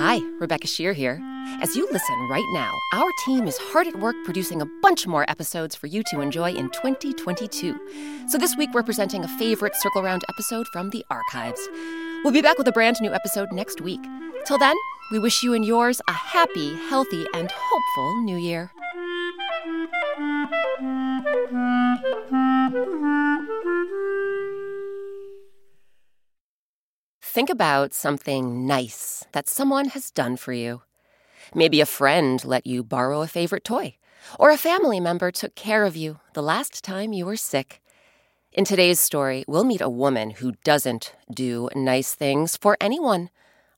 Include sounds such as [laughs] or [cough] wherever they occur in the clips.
Hi, Rebecca Sheir here. As you listen right now, our team is hard at work producing a bunch more episodes for you to enjoy in 2022. So this week we're presenting a favorite Circle Round episode from the archives. We'll be back with a brand new episode next week. Till then, we wish you and yours a happy, healthy, and hopeful new year. Think about something nice that someone has done for you. Maybe a friend let you borrow a favorite toy, or a family member took care of you the last time you were sick. In today's story, we'll meet a woman who doesn't do nice things for anyone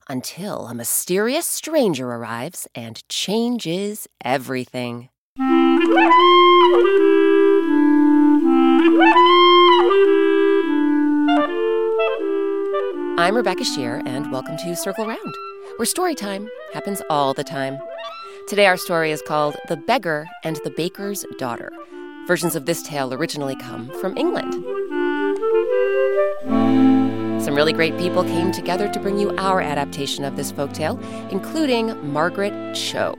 until a mysterious stranger arrives and changes everything. Rebecca Sheir, and welcome to Circle Round, where story time happens all the time. Today, our story is called The Beggar and the Baker's Daughter. Versions of this tale originally come from England. Some really great people came together to bring you our adaptation of this folktale, including Margaret Cho.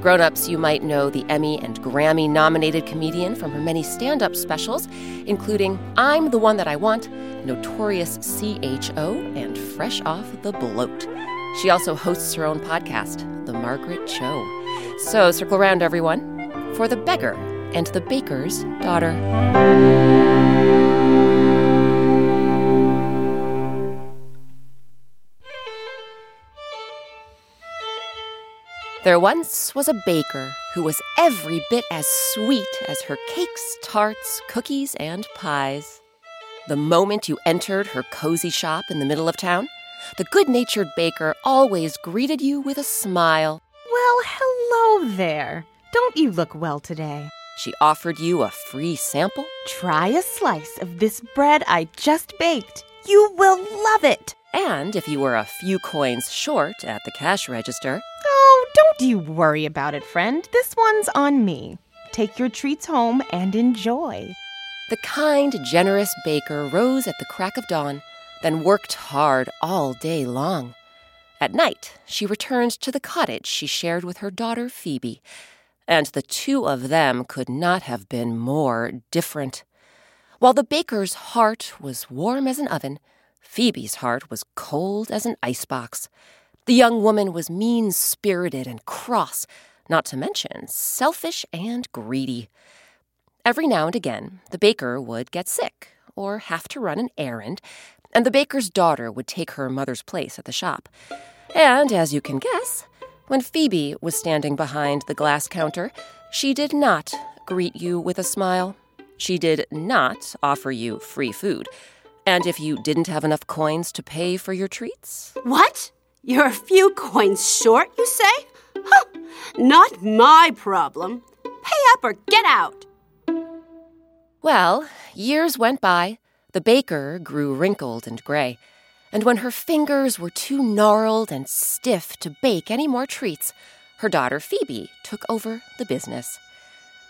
Grown ups, you might know the Emmy and Grammy nominated comedian from her many stand up specials, including I'm the One That I Want, Notorious CHO, and Fresh Off the Bloat. She also hosts her own podcast, The Margaret Cho. So circle around, everyone, for The Beggar and the Baker's Daughter. There once was a baker who was every bit as sweet as her cakes, tarts, cookies, and pies. The moment you entered her cozy shop in the middle of town, the good natured baker always greeted you with a smile. Well, hello there. Don't you look well today? She offered you a free sample. Try a slice of this bread I just baked. You will love it. And if you were a few coins short at the cash register, don't you worry about it, friend. This one's on me. Take your treats home and enjoy. the kind, generous baker rose at the crack of dawn, then worked hard all day long. At night, she returned to the cottage she shared with her daughter Phoebe, and the two of them could not have been more different. While the baker's heart was warm as an oven, Phoebe's heart was cold as an icebox. The young woman was mean spirited and cross, not to mention selfish and greedy. Every now and again, the baker would get sick or have to run an errand, and the baker's daughter would take her mother's place at the shop. And as you can guess, when Phoebe was standing behind the glass counter, she did not greet you with a smile. She did not offer you free food. And if you didn't have enough coins to pay for your treats, What? You're a few coins short, you say? Huh, not my problem. Pay up or get out. Well, years went by. The baker grew wrinkled and gray. And when her fingers were too gnarled and stiff to bake any more treats, her daughter Phoebe took over the business.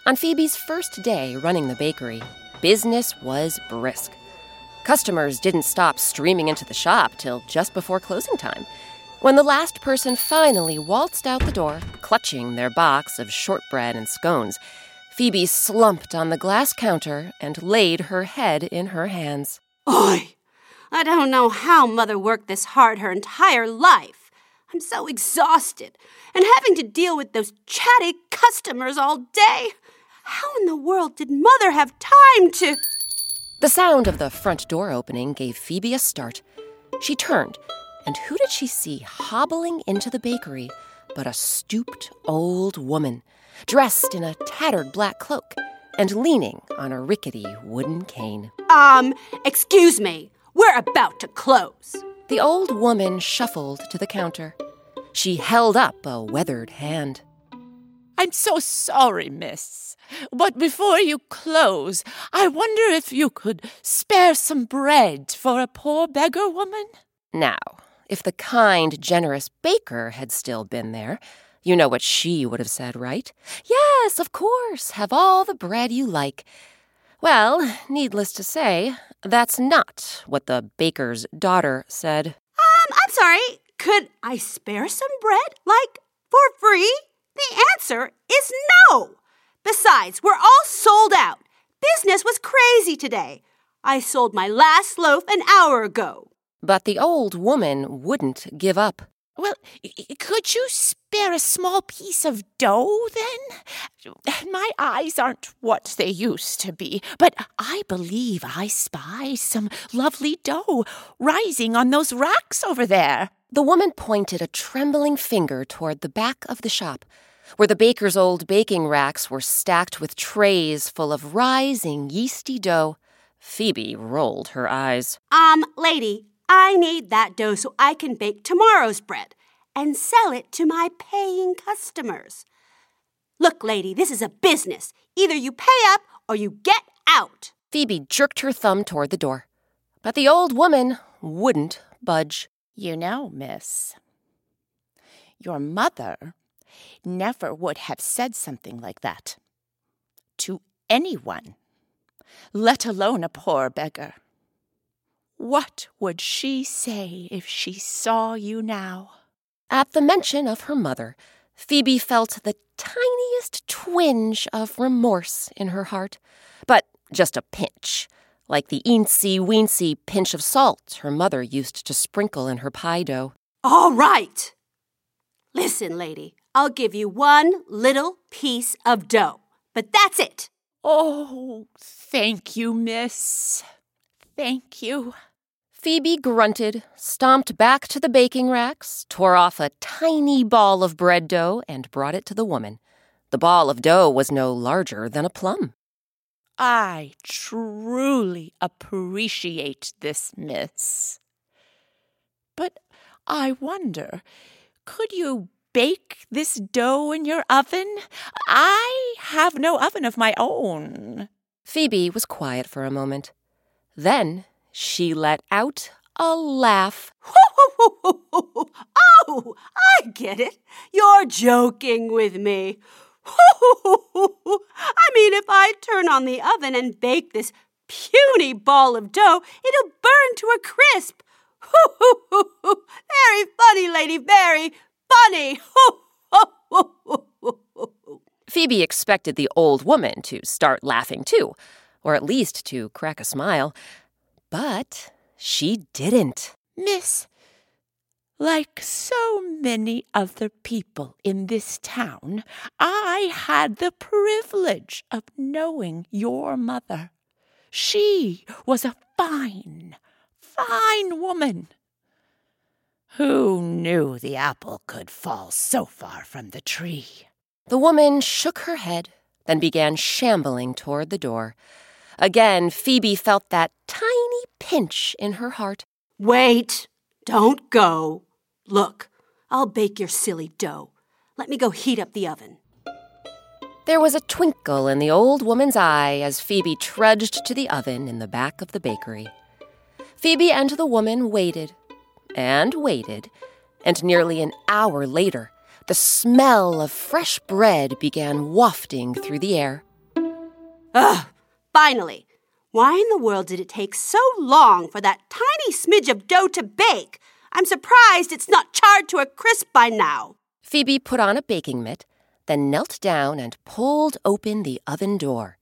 On Phoebe's first day running the bakery, business was brisk. Customers didn't stop streaming into the shop till just before closing time. When the last person finally waltzed out the door, clutching their box of shortbread and scones, Phoebe slumped on the glass counter and laid her head in her hands. Oi! I don't know how Mother worked this hard her entire life. I'm so exhausted, and having to deal with those chatty customers all day. How in the world did Mother have time to. The sound of the front door opening gave Phoebe a start. She turned, and who did she see hobbling into the bakery but a stooped old woman, dressed in a tattered black cloak and leaning on a rickety wooden cane? Um, excuse me. We're about to close. The old woman shuffled to the counter. She held up a weathered hand. I'm so sorry, miss. But before you close, I wonder if you could spare some bread for a poor beggar woman? Now, if the kind, generous baker had still been there, you know what she would have said, right? Yes, of course, have all the bread you like. Well, needless to say, that's not what the baker's daughter said. Um, I'm sorry. Could I spare some bread? Like, for free? The answer is no. Besides, we're all sold out. Business was crazy today. I sold my last loaf an hour ago. But the old woman wouldn't give up. Well, could you spare a small piece of dough then? My eyes aren't what they used to be, but I believe I spy some lovely dough rising on those racks over there. The woman pointed a trembling finger toward the back of the shop, where the baker's old baking racks were stacked with trays full of rising yeasty dough. Phoebe rolled her eyes. Um, lady, I need that dough so I can bake tomorrow's bread and sell it to my paying customers. Look, lady, this is a business. Either you pay up or you get out. Phoebe jerked her thumb toward the door, but the old woman wouldn't budge. You know, miss, your mother never would have said something like that to anyone, let alone a poor beggar. What would she say if she saw you now? At the mention of her mother, Phoebe felt the tiniest twinge of remorse in her heart, but just a pinch like the eensy weensy pinch of salt her mother used to sprinkle in her pie dough. All right. Listen, lady, I'll give you one little piece of dough, but that's it. Oh, thank you, miss. Thank you. Phoebe grunted, stomped back to the baking racks, tore off a tiny ball of bread dough, and brought it to the woman. The ball of dough was no larger than a plum. I truly appreciate this, miss. But I wonder, could you bake this dough in your oven? I have no oven of my own. Phoebe was quiet for a moment. Then she let out a laugh. [laughs] oh, I get it. You're joking with me. [laughs] I mean, if I turn on the oven and bake this puny ball of dough, it'll burn to a crisp. [laughs] very funny, lady, very funny. Phoebe expected the old woman to start laughing too, or at least to crack a smile. But she didn't. Miss, like so many other people in this town, I had the privilege of knowing your mother. She was a fine, fine woman. Who knew the apple could fall so far from the tree? The woman shook her head, then began shambling toward the door. Again, Phoebe felt that tiny pinch in her heart. Wait, don't go. Look, I'll bake your silly dough. Let me go heat up the oven. There was a twinkle in the old woman's eye as Phoebe trudged to the oven in the back of the bakery. Phoebe and the woman waited and waited, and nearly an hour later, the smell of fresh bread began wafting through the air. Ugh, finally! Why in the world did it take so long for that tiny smidge of dough to bake? I'm surprised it's not charred to a crisp by now. Phoebe put on a baking mitt, then knelt down and pulled open the oven door.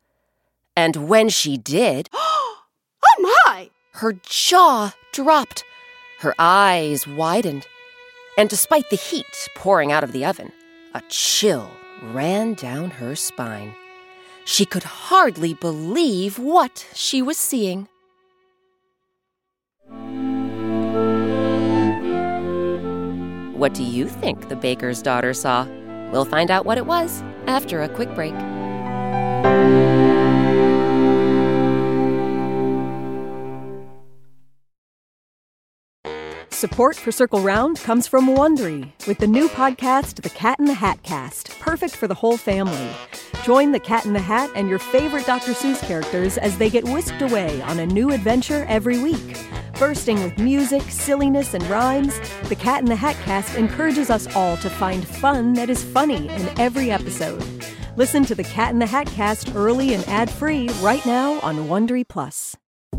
And when she did, [gasps] oh my! Her jaw dropped, her eyes widened, and despite the heat pouring out of the oven, a chill ran down her spine. She could hardly believe what she was seeing. What do you think the baker's daughter saw? We'll find out what it was after a quick break. Support for Circle Round comes from Wondery with the new podcast, The Cat in the Hat Cast, perfect for the whole family. Join the Cat in the Hat and your favorite Dr. Seuss characters as they get whisked away on a new adventure every week. Bursting with music, silliness, and rhymes, the Cat in the Hat Cast encourages us all to find fun that is funny in every episode. Listen to the Cat in the Hat Cast early and ad-free right now on Wondery Plus.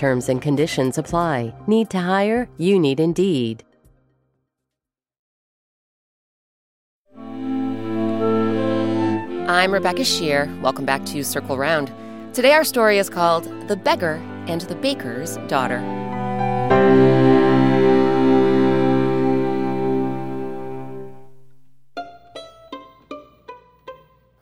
Terms and conditions apply. Need to hire? You need Indeed. I'm Rebecca Sheir. Welcome back to Circle Round. Today our story is called The Beggar and the Baker's Daughter.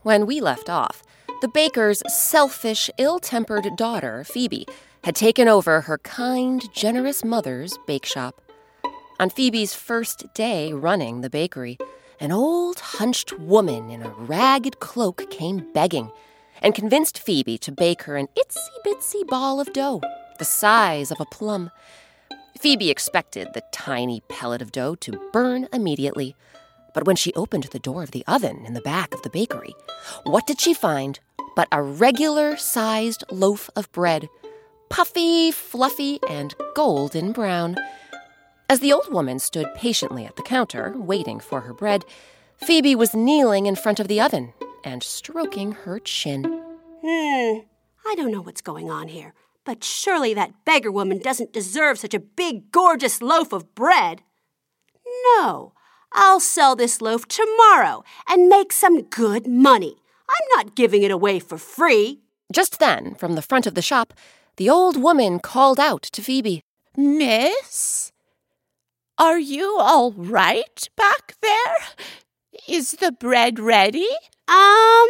When we left off, the baker's selfish, ill tempered daughter, Phoebe, had taken over her kind, generous mother's bake shop. On Phoebe's first day running the bakery, an old, hunched woman in a ragged cloak came begging and convinced Phoebe to bake her an itsy bitsy ball of dough, the size of a plum. Phoebe expected the tiny pellet of dough to burn immediately. But when she opened the door of the oven in the back of the bakery, what did she find but a regular sized loaf of bread, puffy, fluffy, and golden brown? As the old woman stood patiently at the counter, waiting for her bread, Phoebe was kneeling in front of the oven and stroking her chin. Hmm, I don't know what's going on here, but surely that beggar woman doesn't deserve such a big, gorgeous loaf of bread. No, I'll sell this loaf tomorrow and make some good money. I'm not giving it away for free. Just then, from the front of the shop, the old woman called out to Phoebe. Miss? Are you all right back there? Is the bread ready? Um,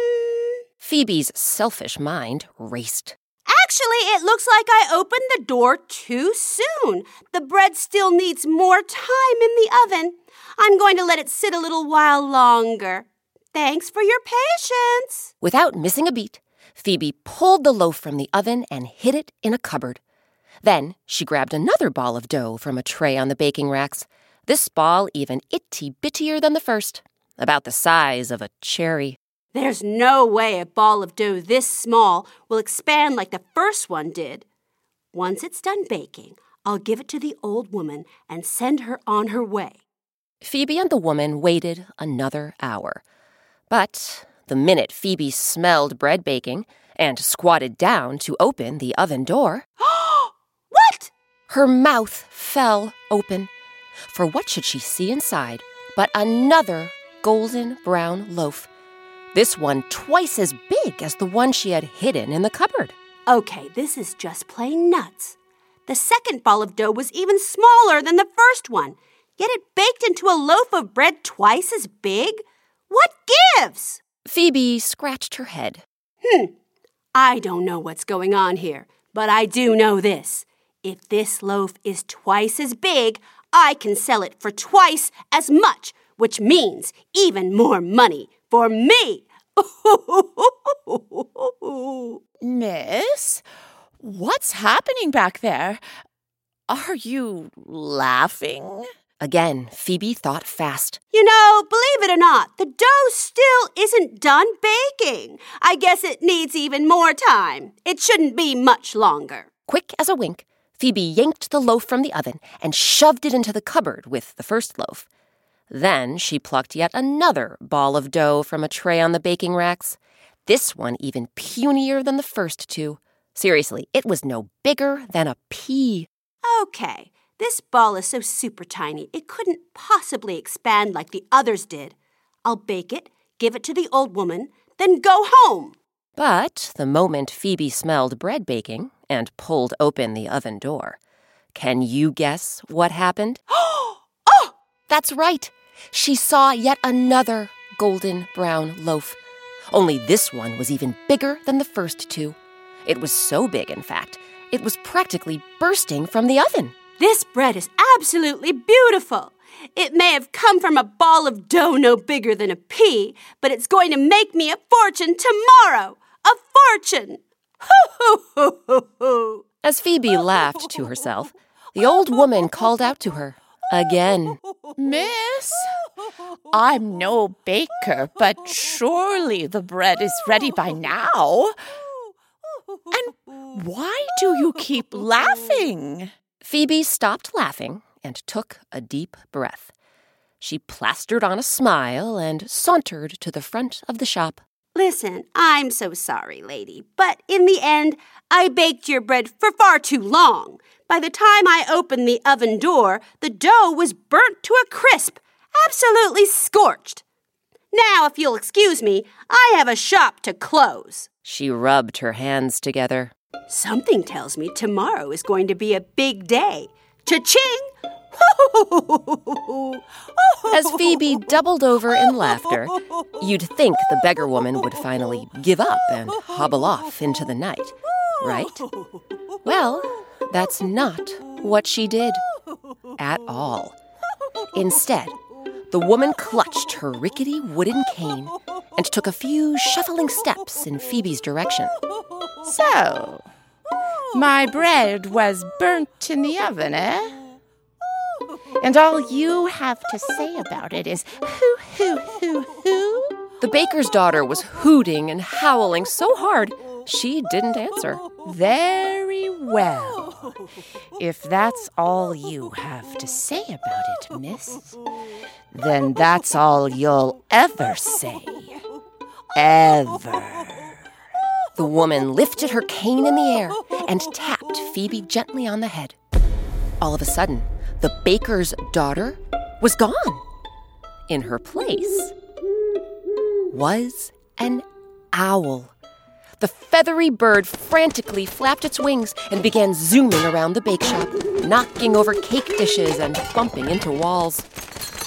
Phoebe's selfish mind raced. actually, it looks like I opened the door too soon. The bread still needs more time in the oven. I'm going to let it sit a little while longer. Thanks for your patience. Without missing a beat, Phoebe pulled the loaf from the oven and hid it in a cupboard. Then she grabbed another ball of dough from a tray on the baking racks, this ball even itty bittier than the first, about the size of a cherry. There's no way a ball of dough this small will expand like the first one did. Once it's done baking, I'll give it to the old woman and send her on her way. Phoebe and the woman waited another hour. But the minute Phoebe smelled bread baking and squatted down to open the oven door, [gasps] What? her mouth fell open. For what should she see inside but another golden brown loaf? This one twice as big as the one she had hidden in the cupboard. Okay, this is just plain nuts. The second ball of dough was even smaller than the first one, yet it baked into a loaf of bread twice as big? What gives? Phoebe scratched her head. Hmm. I don't know what's going on here, but I do know this. If this loaf is twice as big, I can sell it for twice as much, which means even more money for me. [laughs] Miss? What's happening back there? Are you laughing? Again, Phoebe thought fast. You know, believe it or not, the dough still isn't done baking. I guess it needs even more time. It shouldn't be much longer. Quick as a wink, Phoebe yanked the loaf from the oven and shoved it into the cupboard with the first loaf. Then she plucked yet another ball of dough from a tray on the baking racks. This one even punier than the first two. Seriously, it was no bigger than a pea. Okay, this ball is so super tiny, it couldn't possibly expand like the others did. I'll bake it, give it to the old woman, then go home. But the moment Phoebe smelled bread baking and pulled open the oven door, can you guess what happened? [gasps] Oh, That's right. She saw yet another golden brown loaf. Only this one was even bigger than the first two. It was so big, in fact, it was practically bursting from the oven. This bread is absolutely beautiful. It may have come from a ball of dough no bigger than a pea, but it's going to make me a fortune tomorrow. A fortune! Hoo hoo hoo hoo hoo! As Phoebe laughed to herself, the old woman called out to her again. Miss, I'm no baker, but surely the bread is ready by now. And why do you keep laughing? Phoebe stopped laughing and took a deep breath. She plastered on a smile and sauntered to the front of the shop. Listen, I'm so sorry, lady, but in the end, I baked your bread for far too long. By the time I opened the oven door, the dough was burnt to a crisp, absolutely scorched. Now, if you'll excuse me, I have a shop to close. She rubbed her hands together. Something tells me tomorrow is going to be a big day. Cha-ching! As Phoebe doubled over in laughter, you'd think the beggar woman would finally give up and hobble off into the night, right? Well, that's not what she did at all. Instead, the woman clutched her rickety wooden cane and took a few shuffling steps in Phoebe's direction. So, my bread was burnt in the oven, eh? And all you have to say about it is hoo, hoo, hoo, hoo. The baker's daughter was hooting and howling so hard she didn't answer. Very well. If that's all you have to say about it, miss, then that's all you'll ever say. Ever. The woman lifted her cane in the air and tapped Phoebe gently on the head. All of a sudden, the baker's daughter was gone. In her place was an owl. The feathery bird frantically flapped its wings and began zooming around the bake shop, knocking over cake dishes and bumping into walls.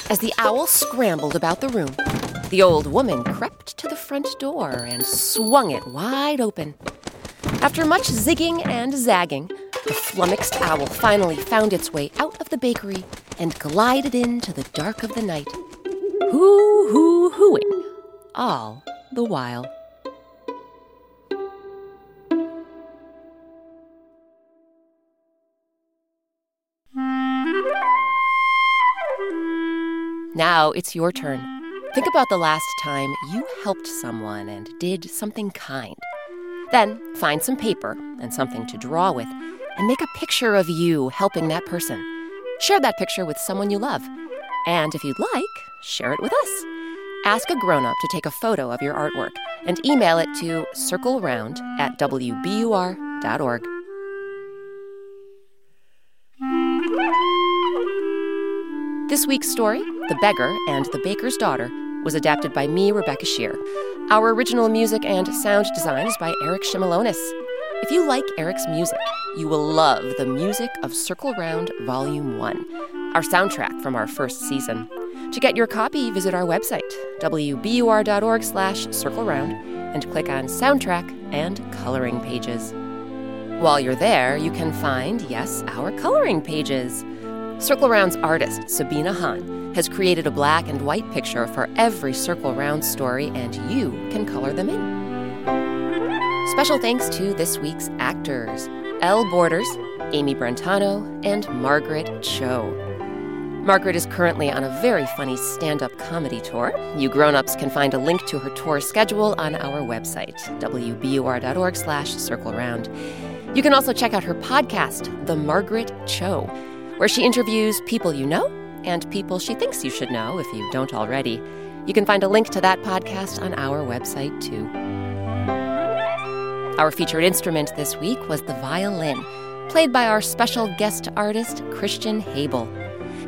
As the owl scrambled about the room, the old woman crept to the front door and swung it wide open. After much zigging and zagging, the flummoxed owl finally found its way out of the bakery and glided into the dark of the night, hoo hoo hooing all the while. Now it's your turn. Think about the last time you helped someone and did something kind. Then find some paper and something to draw with and make a picture of you helping that person. Share that picture with someone you love. And if you'd like, share it with us. Ask a grown up to take a photo of your artwork and email it to circleround at wbur.org. This week's story, The Beggar and the Baker's Daughter, was adapted by me, Rebecca Sheir. Our original music and sound design is by Eric Shimalonis. If you like Eric's music, you will love the music of Circle Round Volume 1, our soundtrack from our first season. To get your copy, visit our website, wbur.org slash circleround, and click on Soundtrack and Coloring Pages. While you're there, you can find, yes, our coloring pages. Circle Round's artist, Sabina Hahn, has created a black and white picture for every Circle Round story, and you can color them in. Special thanks to this week's actors Elle Borders, Amy Brentano, and Margaret Cho. Margaret is currently on a very funny stand up comedy tour. You grown ups can find a link to her tour schedule on our website, wbur.org slash circle round. You can also check out her podcast, The Margaret Cho where she interviews people you know and people she thinks you should know if you don't already. You can find a link to that podcast on our website, too. Our featured instrument this week was the violin, played by our special guest artist, Christian Habel.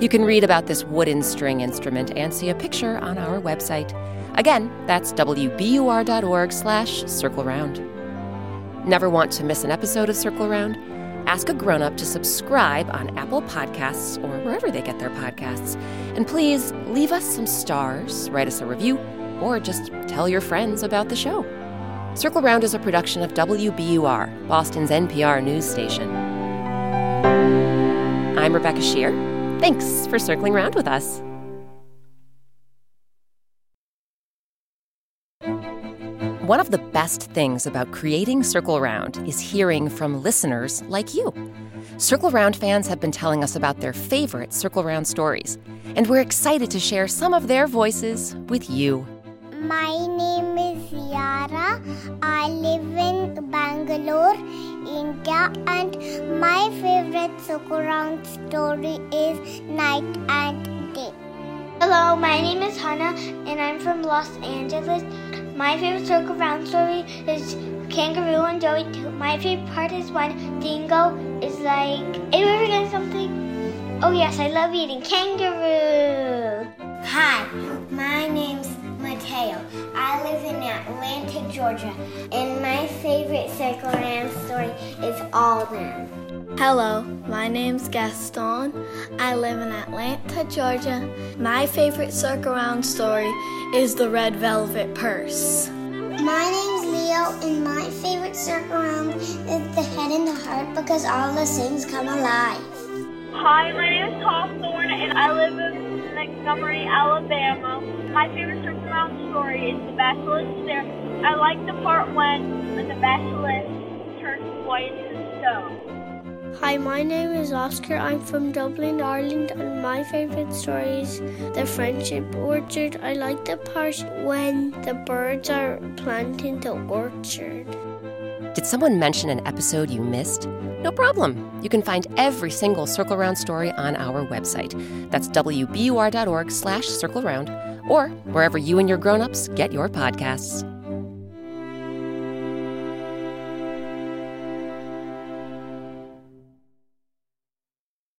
You can read about this wooden string instrument and see a picture on our website. Again, that's wbur.org slash circle round. Never want to miss an episode of Circle Round? Ask a grown up to subscribe on Apple Podcasts or wherever they get their podcasts. And please leave us some stars, write us a review, or just tell your friends about the show. Circle Round is a production of WBUR, Boston's NPR news station. I'm Rebecca Sheir. Thanks for circling around with us. One of the best things about creating Circle Round is hearing from listeners like you. Circle Round fans have been telling us about their favorite Circle Round stories, and we're excited to share some of their voices with you. My name is Yara. I live in Bangalore, India, and my favorite Circle Round story is Night and Day. Hello, my name is Hannah, and I'm from Los Angeles. My favorite circle round story is Kangaroo and Joey too. My favorite part is when Dingo is like, "Are you ever getting something?" Oh yes, I love eating kangaroo. Hi, my name's Mateo. I live in Atlanta, Georgia, and my favorite circle round story is All Them. Hello, my name's Gaston. I live in Atlanta, Georgia. My favorite circle round story is the red velvet purse. My name's Leo, and my favorite circle round is the head and the heart because all the things come alive. Hi, my name is Hawthorne, and I live in Montgomery, Alabama. My favorite circle round story is the basilisk there. I like the part when, when the basilisk turns white as stone. Hi, my name is Oscar. I'm from Dublin, Ireland, and my favorite story is The Friendship Orchard. I like the part when the birds are planting the orchard. Did someone mention an episode you missed? No problem. You can find every single Circle Round story on our website. That's wbur.org slash circle round or wherever you and your grown-ups get your podcasts.